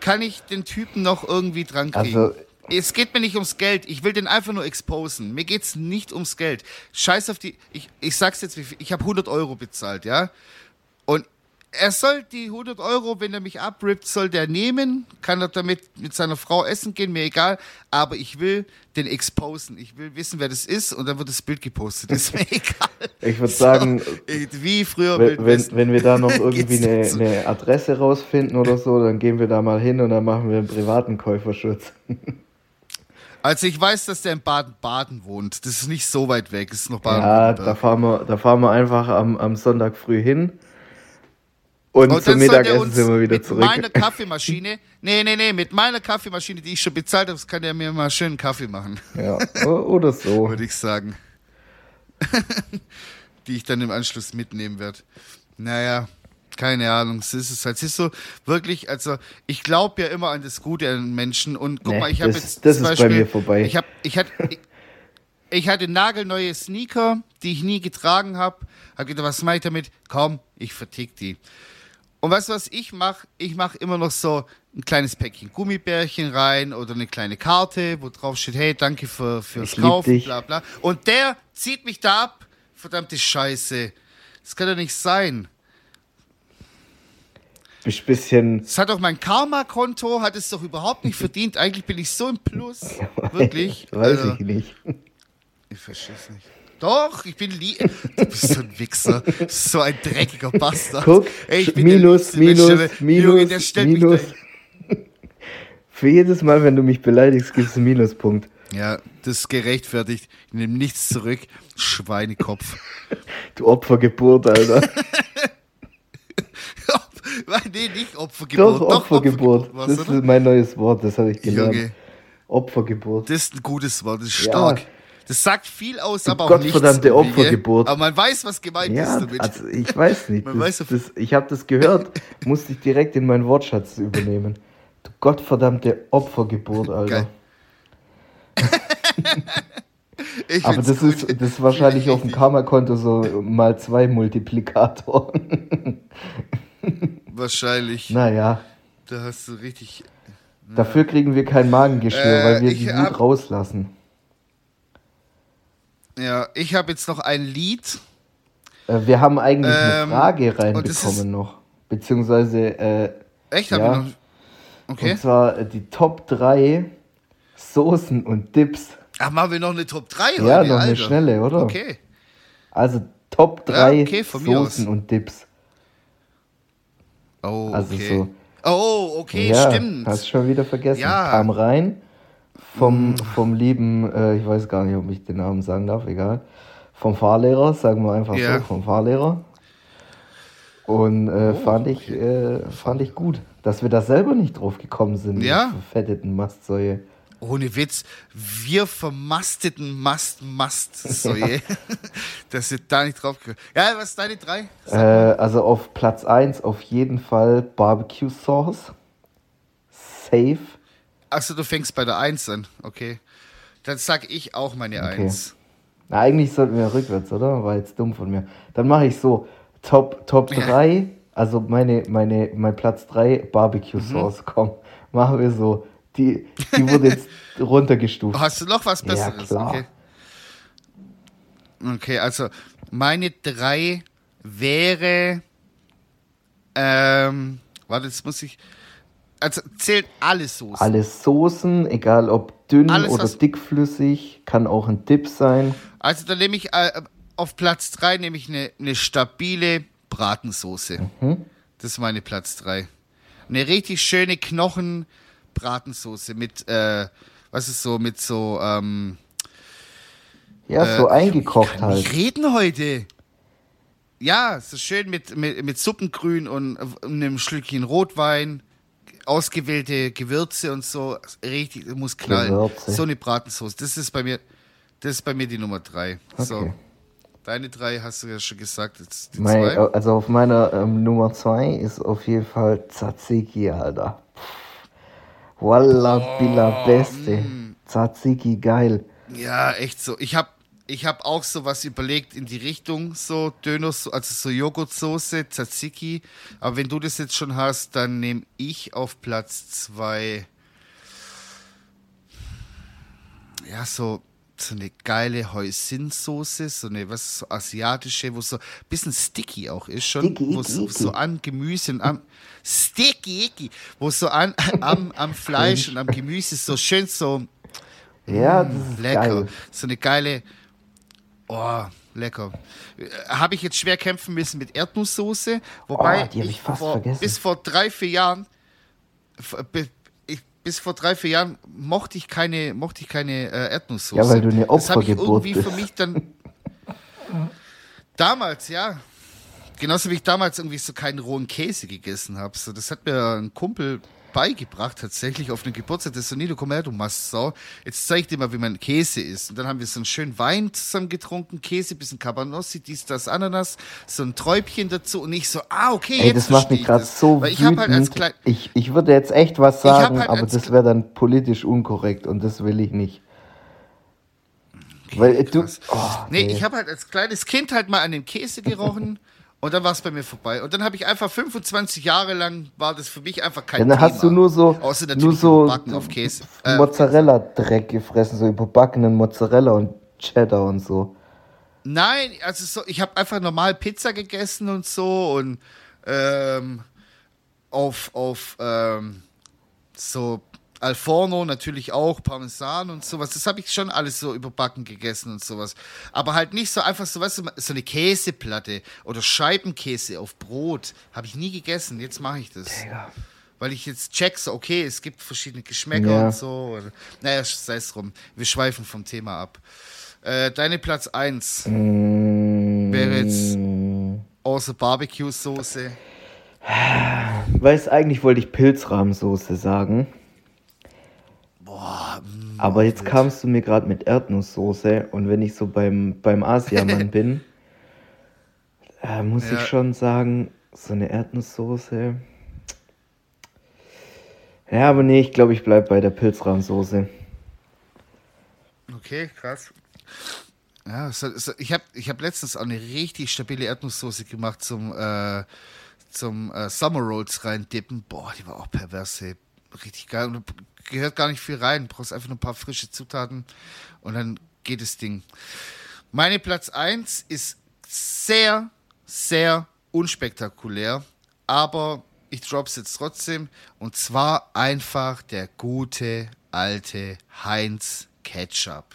Kann ich den Typen noch irgendwie dran kriegen? Also, Es geht mir nicht ums Geld. Ich will den einfach nur exposen. Mir geht's nicht ums Geld. Scheiß auf die. Ich, ich sag's jetzt. Ich habe 100 Euro bezahlt, ja. Er soll die 100 Euro, wenn er mich abrippt, soll der nehmen. Kann er damit mit seiner Frau essen gehen, mir egal. Aber ich will den exposen. Ich will wissen, wer das ist. Und dann wird das Bild gepostet. Ist mir egal. ich würde sagen, Wie früher wenn, wenn, wir da noch irgendwie eine, eine Adresse rausfinden oder so, dann gehen wir da mal hin und dann machen wir einen privaten Käuferschutz. Also ich weiß, dass der in Baden-Baden wohnt. Das ist nicht so weit weg. Das ist noch Ja, Baden-Württemberg. da fahren wir, da fahren wir einfach am, am Sonntag früh hin. Und, Und zum Mittagessen sind wir wieder mit zurück. meiner Kaffeemaschine, nee, nee, nee, mit meiner Kaffeemaschine, die ich schon bezahlt habe, kann der mir mal schön Kaffee machen, Ja, oder so. würde ich sagen. die ich dann im Anschluss mitnehmen werde. Naja, keine Ahnung, es ist es halt. Siehst du, wirklich, also ich glaube ja immer an das Gute an Menschen und guck Nee, mal, ich habe jetzt das zum ist bei mir vorbei. Ich habe, ich hatte, ich, ich hatte nagelneue Sneaker, die ich nie getragen habe. Hab gedacht, was mache ich damit? Komm, ich vertick die. Und weißt du, was ich mache? Ich mache immer noch so ein kleines Päckchen Gummibärchen rein oder eine kleine Karte, wo drauf steht, hey, danke für, fürs Ich Kaufen, bla bla. Und der zieht mich da ab. Verdammte Scheiße. Das kann doch nicht sein. Ein bisschen. Das hat doch mein Karma-Konto, hat es doch überhaupt nicht verdient. Eigentlich bin ich so im Plus. Wirklich. Weiß Also, ich nicht. Ich verstehe es nicht. Doch, ich bin lieb. Du bist so ein Wichser. So ein dreckiger Bastard. Guck, Ey, Minus, Minus, Mensch, der- Minus, Junge, Minus. Für jedes Mal, wenn du mich beleidigst, gibt es einen Minuspunkt. Ja, das ist gerechtfertigt. Ich nehme nichts zurück. Schweinekopf. Du Opfergeburt, Alter. nee, nicht Opfergeburt. Doch, Opfergeburt. was, das oder? ist mein neues Wort, das habe ich gelernt. Junge, Opfergeburt. das ist ein gutes Wort. Das ist Ja. Das sagt viel aus, aber auch nichts. gottverdammte? Opfergeburt. Aber man weiß, was gemeint Ja, ist damit. also ich weiß nicht. Man Das, weiß das, ich habe das gehört, musste ich direkt in meinen Wortschatz übernehmen. Du gottverdammte Opfergeburt, Alter. Aber das gut. ist, das ist wahrscheinlich auf dem. Karma-Konto so mal zwei Multiplikator. Wahrscheinlich. naja, Da hast du richtig. dafür kriegen wir kein Magengeschwür, Äh, weil wir die Wut rauslassen. Ja, ich habe jetzt noch ein Lied. Äh, wir haben eigentlich eine Ähm, Frage und das reinbekommen noch. Beziehungsweise, äh, Echt? Ja. Noch. Okay. und zwar äh, die Top 3 Soßen und Dips. Ach, machen wir noch eine Top 3 heute? Ja, noch eine Alter. schnelle, oder? Okay. Also Top Ja, 3 okay, von mir Soßen und Dips. Oh, Also okay. so. Oh, okay, ja, stimmt. hast schon wieder vergessen. Ja. Kam rein vom, vom lieben, äh, ich weiß gar nicht, ob ich den Namen sagen darf, egal. Vom Fahrlehrer, sagen wir einfach Ja. so, vom Fahrlehrer. Und äh, Oh, fand, ich, äh, fand ich gut, dass wir da selber nicht drauf gekommen sind, Ja. mit verfetteten Mastsäue. Ohne Witz, wir vermasteten Mast, Mast, so je. Das wird da nicht drauf gehört. Ja, was ist deine drei? Äh, also auf Platz 1 auf jeden Fall Barbecue Sauce. Safe. Achso, du fängst bei der Eins an. Okay. Dann sag ich auch meine Okay. Eins. Na, eigentlich sollten wir rückwärts, oder? War jetzt dumm von mir. Dann mache ich so Top, Top Ja. 3, also meine, meine, mein Platz 3 Barbecue Mhm. Sauce. Komm, machen wir so. Die, die wurde jetzt runtergestuft. Hast du noch was Ja, Besseres? klar. Okay. Okay, also meine drei wäre. Ähm, warte, jetzt muss ich. Also zählt alle Soßen. Alle Soßen, egal ob dünn Alles, oder dickflüssig, kann auch ein Dip sein. Also da nehme ich äh, auf Platz 3 nehme ich eine, eine stabile Bratensoße. Mhm. Das ist meine Platz 3. Eine richtig schöne Knochen Bratensoße mit äh, was ist so mit so ähm, Ja, so äh, eingekocht ich kann nicht halt. reden heute. Ja, so schön mit, mit, mit Suppengrün und einem Schlückchen Rotwein, ausgewählte Gewürze und so. Richtig, muss knallen. Gewürze. So eine Bratensauce. Das ist bei mir, das ist bei mir die Nummer drei. So. Okay. Deine drei hast du ja schon gesagt. Jetzt die Mein, zwei. also auf meiner ähm, Nummer 2 ist auf jeden Fall Tzatziki, Alter. Walla, Billa, Beste. mm. Tzatziki, geil. Ja, echt so. Ich habe ich hab auch so was überlegt in die Richtung, so Döner, also so Joghurtsoße, Tzatziki. Aber wenn du das jetzt schon hast, dann nehme ich auf Platz zwei ja, so, so eine geile Hoisin-Soße, so eine, was, so asiatische, wo so ein bisschen sticky auch ist schon. Sticky, wo so, so an Gemüse und am, sticky, icky, wo so an, am, am Fleisch und am Gemüse so schön so, Ja, ist Lecker. geil. So eine geile. Oh, lecker. Habe ich jetzt schwer kämpfen müssen mit Erdnusssoße. Wobei Oh, ich fast vor, bis vor drei, vier Jahren, ich, bis vor drei, vier Jahren mochte ich keine, mochte ich keine äh, Erdnusssoße. Ja, weil du eine Das habe ich Opfergeburt irgendwie für bist. mich dann. damals, ja. Genauso wie ich damals irgendwie so keinen rohen Käse gegessen habe. So, das hat mir ein Kumpel beigebracht, tatsächlich auf einem Geburtstag. Das so, nee, du komm her, du Mastsau. Jetzt zeig ich dir mal, wie man Käse isst. Und dann haben wir so einen schönen Wein zusammen getrunken, Käse, bisschen Cabanossi, dies, das, Ananas, so ein Träubchen dazu. Und ich so, ah, okay, Ey, jetzt das macht mich ich gerade so Weil ich habe halt als wütend. ich, ich würde jetzt echt was Ich sagen, halt aber das wäre dann politisch unkorrekt und das will ich nicht. Weil äh, du. Oh, Nee, ich habe halt als kleines Kind halt mal an dem Käse gerochen und dann war es bei mir vorbei. Und dann habe ich einfach 25 Jahre lang, war das für mich einfach kein Dann Thema. hast du nur so, Außer nur natürlich so Backen auf Käse. Äh, Mozzarella-Dreck gefressen, so überbackenen Mozzarella und Cheddar und so. Nein, also so, ich habe einfach normal Pizza gegessen und so und ähm, auf, auf ähm, so, Alforno natürlich auch, Parmesan und sowas. Das habe ich schon alles so überbacken gegessen und sowas. Aber halt nicht so einfach so, weißt du, so eine Käseplatte oder Scheibenkäse auf Brot. Habe ich nie gegessen. Jetzt mache ich das. Digga. Weil ich jetzt check, so, okay, es gibt verschiedene Geschmäcker Ja. und so. Oder, naja, sei es drum. Wir schweifen vom Thema ab. Äh, deine Platz 1 Mm, wäre jetzt außer Barbecue-Soße. Weiß, eigentlich wollte ich Pilzrahmsoße sagen. Boah, mm, Aber jetzt kamst du mir gerade mit Erdnusssoße und wenn ich so beim, beim Asiamann bin, äh, muss Ja. ich schon sagen, so eine Erdnusssoße. Ja, aber nee, ich glaube, ich bleib bei der Pilzrahmsoße. Okay, krass. Ja, es hat- ich habe ich hab letztens auch eine richtig stabile Erdnusssoße gemacht zum, äh, zum äh, Summer Rolls reindippen. Boah, die war auch pervers, ey. Richtig geil. Gehört gar nicht viel rein. Brauchst einfach nur ein paar frische Zutaten und dann geht das Ding. Meine Platz 1 ist sehr, sehr unspektakulär, aber ich drop's jetzt trotzdem. Und zwar einfach der gute alte Heinz Ketchup.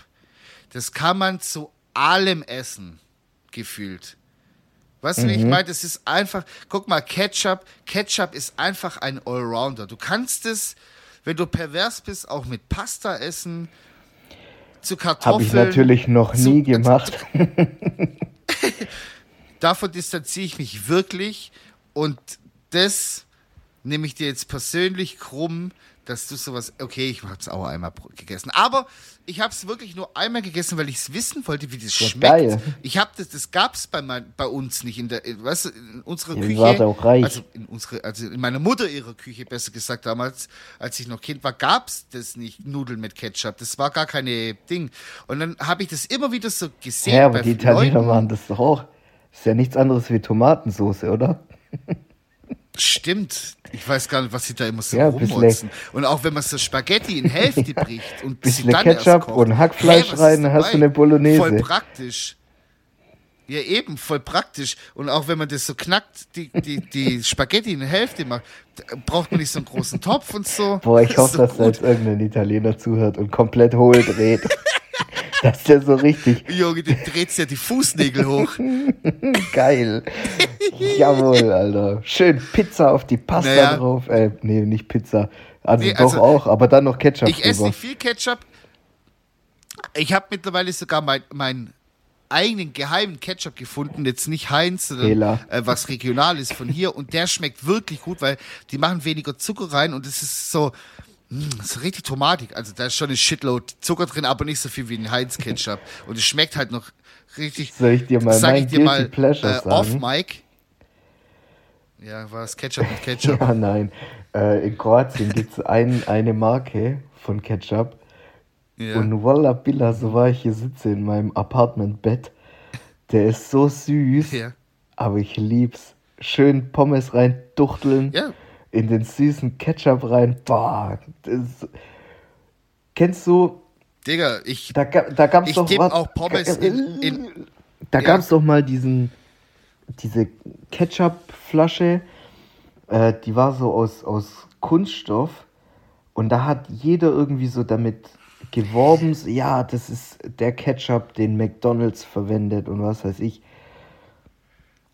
Das kann man zu allem essen, gefühlt. Weißt du, wie ich meine? Das ist einfach, guck mal, Ketchup, Ketchup ist einfach ein Allrounder. Du kannst es, wenn du pervers bist, auch mit Pasta essen, zu Kartoffeln. Habe ich natürlich noch zu- nie gemacht. davon distanziere ich mich wirklich und das nehme ich dir jetzt persönlich krumm, dass du sowas, okay, ich habe es auch einmal gegessen, aber ich habe es wirklich nur einmal gegessen, weil ich es wissen wollte, wie das Ja, schmeckt. geil. Ich habe das, das gab es bei, mein, bei uns nicht in der, weißt du, in unserer Ja, Küche. auch reich. Also in unsere, also in meiner Mutter ihrer Küche, besser gesagt damals, als ich noch Kind war, gab es das nicht, Nudeln mit Ketchup. Das war gar keine Ding. Und dann habe ich das immer wieder so gesehen. Ja, aber die Italiener Leuten. machen das doch auch. Ist ja nichts anderes wie Tomatensoße, oder? Stimmt. Ich weiß gar nicht, was sie da immer so Ja, rummotzen. Und auch wenn man so Spaghetti in Hälfte bricht und sie Bisschen dann erst Ketchup kocht. und Hackfleisch ist rein, dann hast du eine Bolognese. Voll praktisch. Ja, eben, voll praktisch. Und auch wenn man das so knackt, die, die, die Spaghetti in Hälfte macht, braucht man nicht so einen großen Topf und so. Boah, ich hoffe, ist dass da jetzt irgendein Italiener zuhört und komplett hohl dreht. dass der so richtig Junge, du drehst ja die Fußnägel hoch. geil. Jawohl, Alter. Schön Pizza auf die Pasta Naja. drauf. Äh, nee, nicht Pizza. Also Nee, doch also, auch, aber dann noch Ketchup Ich esse nicht viel Ketchup. Ich habe mittlerweile sogar mein, meinen eigenen geheimen Ketchup gefunden, jetzt nicht Heinz, sondern äh, was regional ist von hier und der schmeckt wirklich gut, weil die machen weniger Zucker rein und es ist so, mh, so richtig tomatig. Also da ist schon ein Shitload Zucker drin, aber nicht so viel wie ein Heinz Ketchup und es schmeckt halt noch richtig. Soll ich dir mal sag ich dir mal äh, off? Mike. Ja, war es Ketchup mit Ketchup. Ja, nein. Äh, in Kroatien gibt es ein, eine Marke von Ketchup. Ja. Und Walla Billa, so war ich hier sitze in meinem Apartmentbett. Der ist so süß, Ja. aber ich lieb's. Schön Pommes rein, duchteln, Ja. In den süßen Ketchup rein. Boah, das kennst du, Digga, ich da, da gab's Ich doch was- auch Pommes in- in- da ja. gab's doch mal diesen, diese Ketchup-Flasche, äh, die war so aus, aus Kunststoff und da hat jeder irgendwie so damit geworben, so, ja, das ist der Ketchup, den McDonalds verwendet und was weiß ich.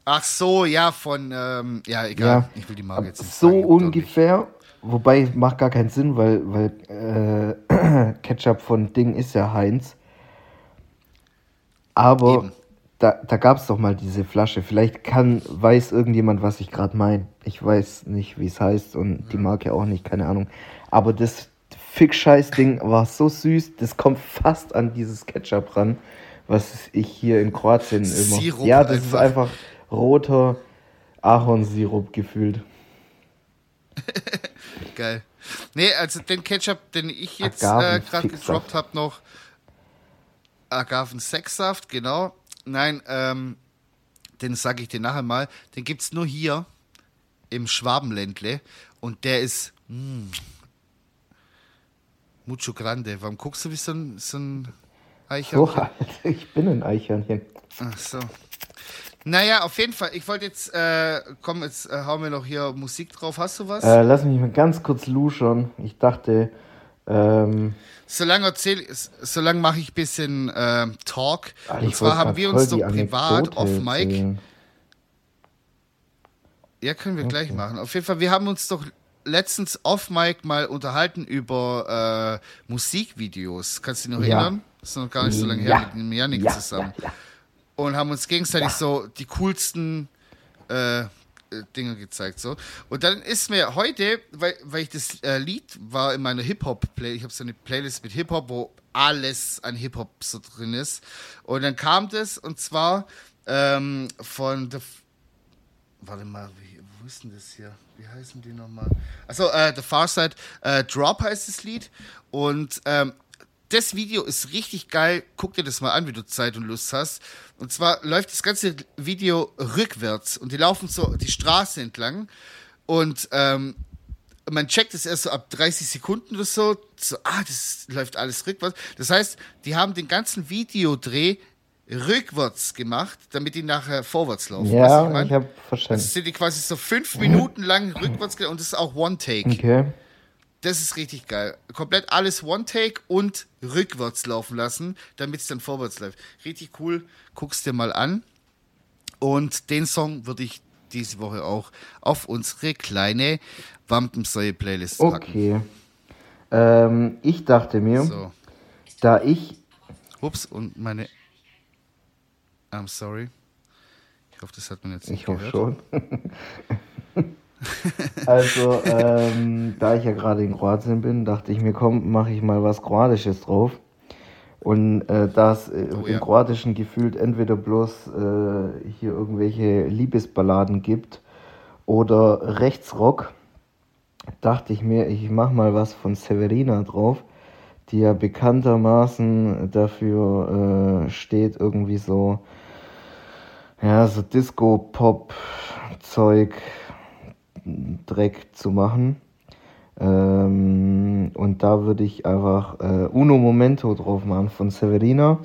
Ach so, ja, von, ähm, ja, egal. Ja, ich will die Marke jetzt nicht so sagen, ungefähr, wobei macht gar keinen Sinn, weil, weil äh, Ketchup von Ding ist ja Heinz. Aber Eben. da, da gab es doch mal diese Flasche. Vielleicht kann, weiß irgendjemand, was ich gerade meine. Ich weiß nicht, wie es heißt und die Marke auch nicht, keine Ahnung. Aber das Fick-Scheiß-Ding war so süß, das kommt fast an dieses Ketchup ran, was ich hier in Kroatien immer. Sirup ja, das ist einfach. Roter Ahornsirup gefühlt. Geil. Nee, also den Ketchup, den ich jetzt äh, gerade gedroppt habe noch, Agavensexsaft, genau. Nein, ähm, den sage ich dir nachher mal. Den gibt es nur hier im Schwabenländle und der ist mm, mucho grande. Warum guckst du wie so ein, so ein Eichhörnchen? So, Alter, ich bin ein Eichhörnchen. Ach so. Naja, auf jeden Fall. Ich wollte jetzt, äh, komm, jetzt äh, hauen wir noch hier Musik drauf. Hast du was? Äh, lass mich mal ganz kurz luschern. Ich dachte, Ähm, Solange erzähl, solange mache ich ein bisschen äh, Talk. ah, Und zwar haben wir uns doch privat auf Mike. Ja, können wir gleich machen. Auf jeden Fall, wir haben uns doch letztens off Mike mal unterhalten über äh, Musikvideos. Kannst du dich noch Ja. erinnern? Das ist noch gar nicht so lange Ja. her mit dem Janik Ja, zusammen. ja, ja. Und haben uns gegenseitig so die coolsten äh, äh, Dinge gezeigt. So. Und dann ist mir heute, weil, weil ich das äh, Lied war in meiner Hip-Hop-Play, ich habe so eine Playlist mit Hip-Hop, wo alles an Hip-Hop so drin ist. Und dann kam das und zwar ähm, von The Warte mal, wie, wo ist denn das hier? Wie heißen die nochmal? Achso, äh, The Far Side äh, Drop heißt das Lied. Und ähm, das Video ist richtig geil. Guck dir das mal an, wie du Zeit und Lust hast. Und zwar läuft das ganze Video rückwärts und die laufen so die Straße entlang. Und ähm, man checkt es erst so ab 30 Sekunden oder so. So, ah, das läuft alles rückwärts. Das heißt, die haben den ganzen Videodreh rückwärts gemacht, damit die nachher vorwärts laufen. Ja, mein? ich habe Also verstanden. sind die quasi so fünf Minuten lang rückwärts gelaufen und das ist auch One-Take. Okay. Das ist richtig geil. Komplett alles One-Take und rückwärts laufen lassen, damit es dann vorwärts läuft. Richtig cool. Guck's dir mal an. Und den Song würde ich diese Woche auch auf unsere kleine Wampensäue-Playlist packen. Okay. Ähm, ich dachte mir, So. da ich Ups, und meine. I'm sorry. Ich hoffe, das hat man jetzt nicht Ich hoffe gehört. schon. also, ähm, da ich ja gerade in Kroatien bin, dachte ich mir, komm, mache ich mal was Kroatisches drauf. Und äh, da es äh, Oh, im ja. Kroatischen gefühlt entweder bloß äh, hier irgendwelche Liebesballaden gibt oder Rechtsrock, dachte ich mir, ich mache mal was von Severina drauf, die ja bekanntermaßen dafür äh, steht, irgendwie so ja, so Disco-Pop-Zeug, Dreck zu machen. Ähm, und da würde ich einfach äh, Uno Momento drauf machen von Severina.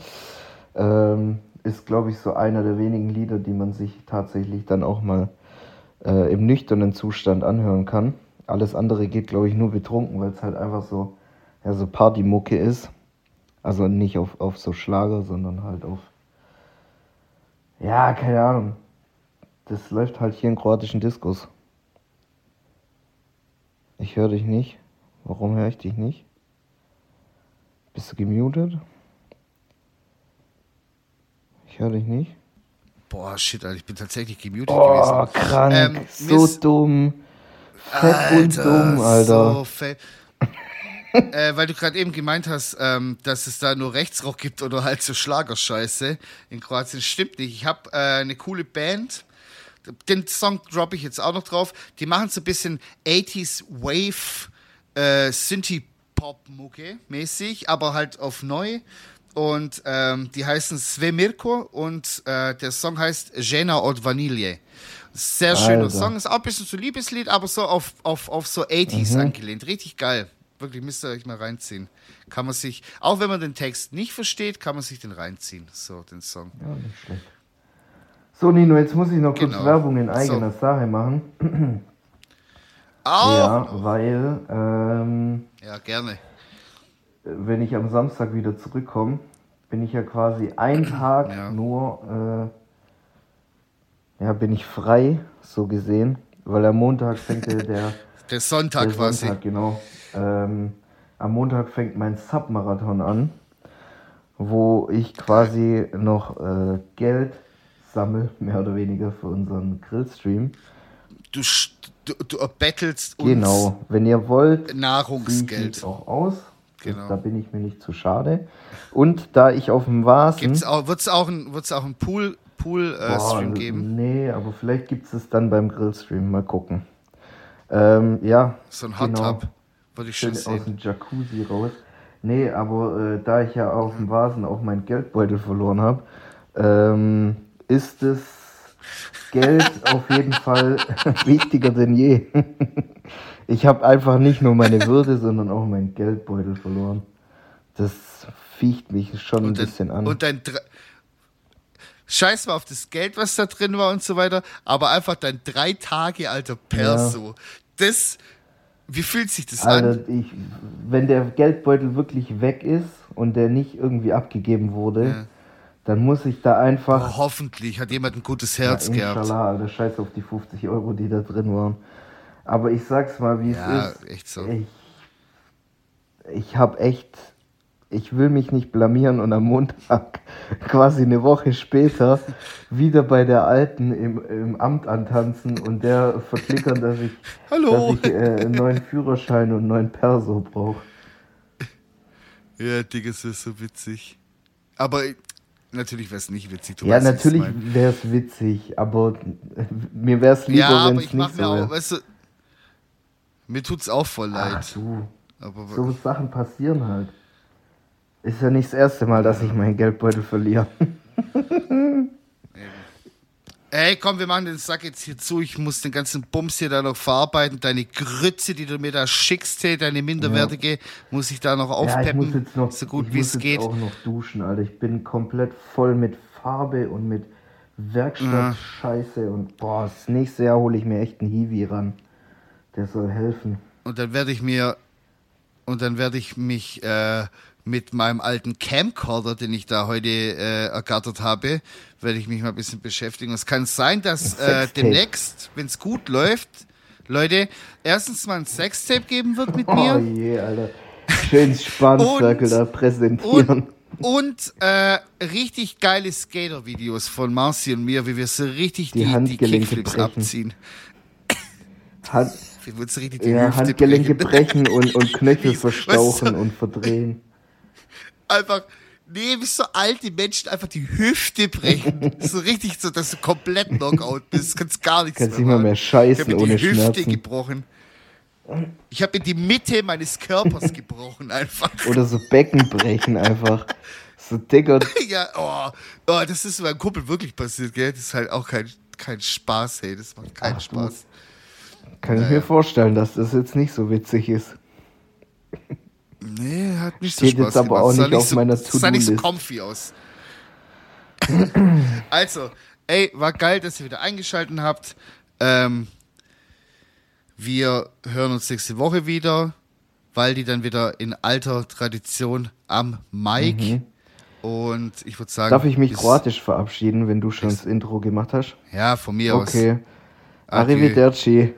Ähm, ist, glaube ich, so einer der wenigen Lieder, die man sich tatsächlich dann auch mal äh, im nüchternen Zustand anhören kann. Alles andere geht, glaube ich, nur betrunken, weil es halt einfach so, ja, so Partymucke ist. Also nicht auf, auf so Schlager, sondern halt auf ja, keine Ahnung. Das läuft halt hier in kroatischen Diskos. Ich höre dich nicht. Warum höre ich dich nicht? Bist du gemutet? Ich höre dich nicht. Boah, shit, Alter, ich bin tatsächlich gemutet Oh, gewesen. krank. Ähm, so dumm. Fett und dumm, Alter. So fett. äh, weil du gerade eben gemeint hast, ähm, dass es da nur Rechtsrock gibt oder halt so Schlagerscheiße in Kroatien. Stimmt nicht. Ich habe äh, eine coole Band. Den Song droppe ich jetzt auch noch drauf. Die machen so ein bisschen 80s Wave äh, Synthie-Pop-Mucke mäßig, aber halt auf neu. Und ähm, die heißen Svemirko und äh, der Song heißt Žena od Vanilje. Sehr schöner Alter. Song, ist auch ein bisschen so Liebeslied, aber so auf, auf, auf so 80s Mhm. angelehnt. Richtig geil. Wirklich, müsst ihr euch mal reinziehen. Kann man sich, auch wenn man den Text nicht versteht, kann man sich den reinziehen. So, den Song. Ja, nicht schlecht. So, Nino, jetzt muss ich noch kurz Genau. Werbung in eigener Sache machen. Auch! Ja, weil, ähm, Ja, gerne. wenn ich am Samstag wieder zurückkomme, bin ich ja quasi einen Tag Ja. nur, äh, ja, bin ich frei, so gesehen, weil am Montag fängt der, der, Der Sonntag der quasi. Sonntag, genau, ähm, am Montag fängt mein Submarathon an, wo ich quasi noch äh, Geld sammle, mehr oder weniger für unseren Grillstream. Du, du, du erbettelst uns Genau, wenn ihr wollt, ich Nahrungsgeld. mich auch aus. Genau. Da bin ich mir nicht zu schade. Und da ich auf dem Vasen. Gibt's auch, wird's auch ein, wird's auch ein Pool, Pool äh, Boah, Stream geben? Nee, aber vielleicht gibt es es dann beim Grillstream. Mal gucken. Ähm, ja. So ein Hot genau. Tub. Würde ich Schön aus sehen. dem Jacuzzi raus. Nee, aber äh, da ich ja auf dem Vasen auch meinen Geldbeutel verloren habe, ähm, ist das Geld auf jeden Fall wichtiger denn je. ich habe einfach nicht nur meine Würde, sondern auch meinen Geldbeutel verloren. Das ficht mich schon ein Und bisschen dein, an. und dein Scheiß mal auf das Geld, was da drin war und so weiter, aber einfach dein drei Tage alter Perso. Das Wie fühlt sich das Alter, an? ich, wenn der Geldbeutel wirklich weg ist und der nicht irgendwie abgegeben wurde, Ja. Dann muss ich da einfach. Oh, hoffentlich hat jemand ein gutes Ja, Herz gehabt. Inshallah, Alter, scheiß auf die 50 Euro, die da drin waren. Aber ich sag's mal, wie Ja, es ist. echt so. Ich, ich hab echt. Ich will mich nicht blamieren und am Montag, quasi eine Woche später, wieder bei der Alten im, im Amt antanzen und der verklickern, dass ich, Hallo. dass ich äh, einen neuen Führerschein und einen neuen Perso brauche. Ja, Digga, das ist so witzig. Aber natürlich wäre es nicht witzig. Du Ja, weißt, natürlich wäre es witzig, aber mir wäre es lieber, Ja, aber wenn es nicht mir so auch, wäre. weißt du, mir tut's auch voll leid. Ach du, aber so Sachen passieren halt. Ist ja nicht das erste Mal, dass ich meinen Geldbeutel verliere. Ey, komm, wir machen den Sack jetzt hier zu. Ich muss den ganzen Bums hier da noch verarbeiten. Deine Grütze, die du mir da schickst, hey, deine minderwertige, muss ich da noch Ja, ich muss aufpeppen. jetzt noch, so gut ich wie muss es jetzt geht. auch noch duschen, Alter. Ich bin komplett voll mit Farbe und mit Werkstattscheiße und boah, das nächste Jahr hole ich mir echt einen Hiwi ran. Der soll helfen. Und dann werde ich mir, und dann werde ich mich äh, mit meinem alten Camcorder, den ich da heute äh, ergattert habe, werde ich mich mal ein bisschen beschäftigen. Es kann sein, dass äh, demnächst, wenn es gut läuft, Leute, erstens mal ein Sextape geben wird mit Oh mir. je, Alter. Schön Spannzirkel Und- da präsentieren. Und, und äh, richtig geile Skater-Videos von Marci und mir, wie wir so richtig Die die, die, Handgelenke Kickflips brechen. abziehen. Hand, Wie wir uns richtig die ja, Hüfte Handgelenke brechen. brechen und, und Knöchel verstauchen weißt du- und verdrehen. Einfach, nee, wie so alte Menschen einfach die Hüfte brechen. so richtig so, dass du komplett Knockout bist. Kannst gar nichts Kannst nicht mal mehr machen. scheißen Ich habe mir ohne die Hüfte Schmerzen. gebrochen. Ich habe in die Mitte meines Körpers gebrochen einfach. Oder so Becken brechen einfach. So dicker. ja, oh, oh, das ist meinem Kumpel wirklich passiert, gell? Das ist halt auch kein, kein Spaß, hey. Das macht keinen Ach, du. Spaß. Kann ich Naja. mir vorstellen, dass das jetzt nicht so witzig ist. Nee, hat nicht Steht so Spaß jetzt aber gemacht. auch nicht auf so, meiner sah nicht so comfy aus. also, ey, war geil, dass ihr wieder eingeschaltet habt. Ähm, wir hören uns nächste Woche wieder, weil die dann wieder in alter Tradition am Mic. Und ich würde sagen. Mhm. Darf ich mich kroatisch verabschieden, wenn du schon das Intro gemacht hast? Ja, von mir aus. Okay. Arrivederci.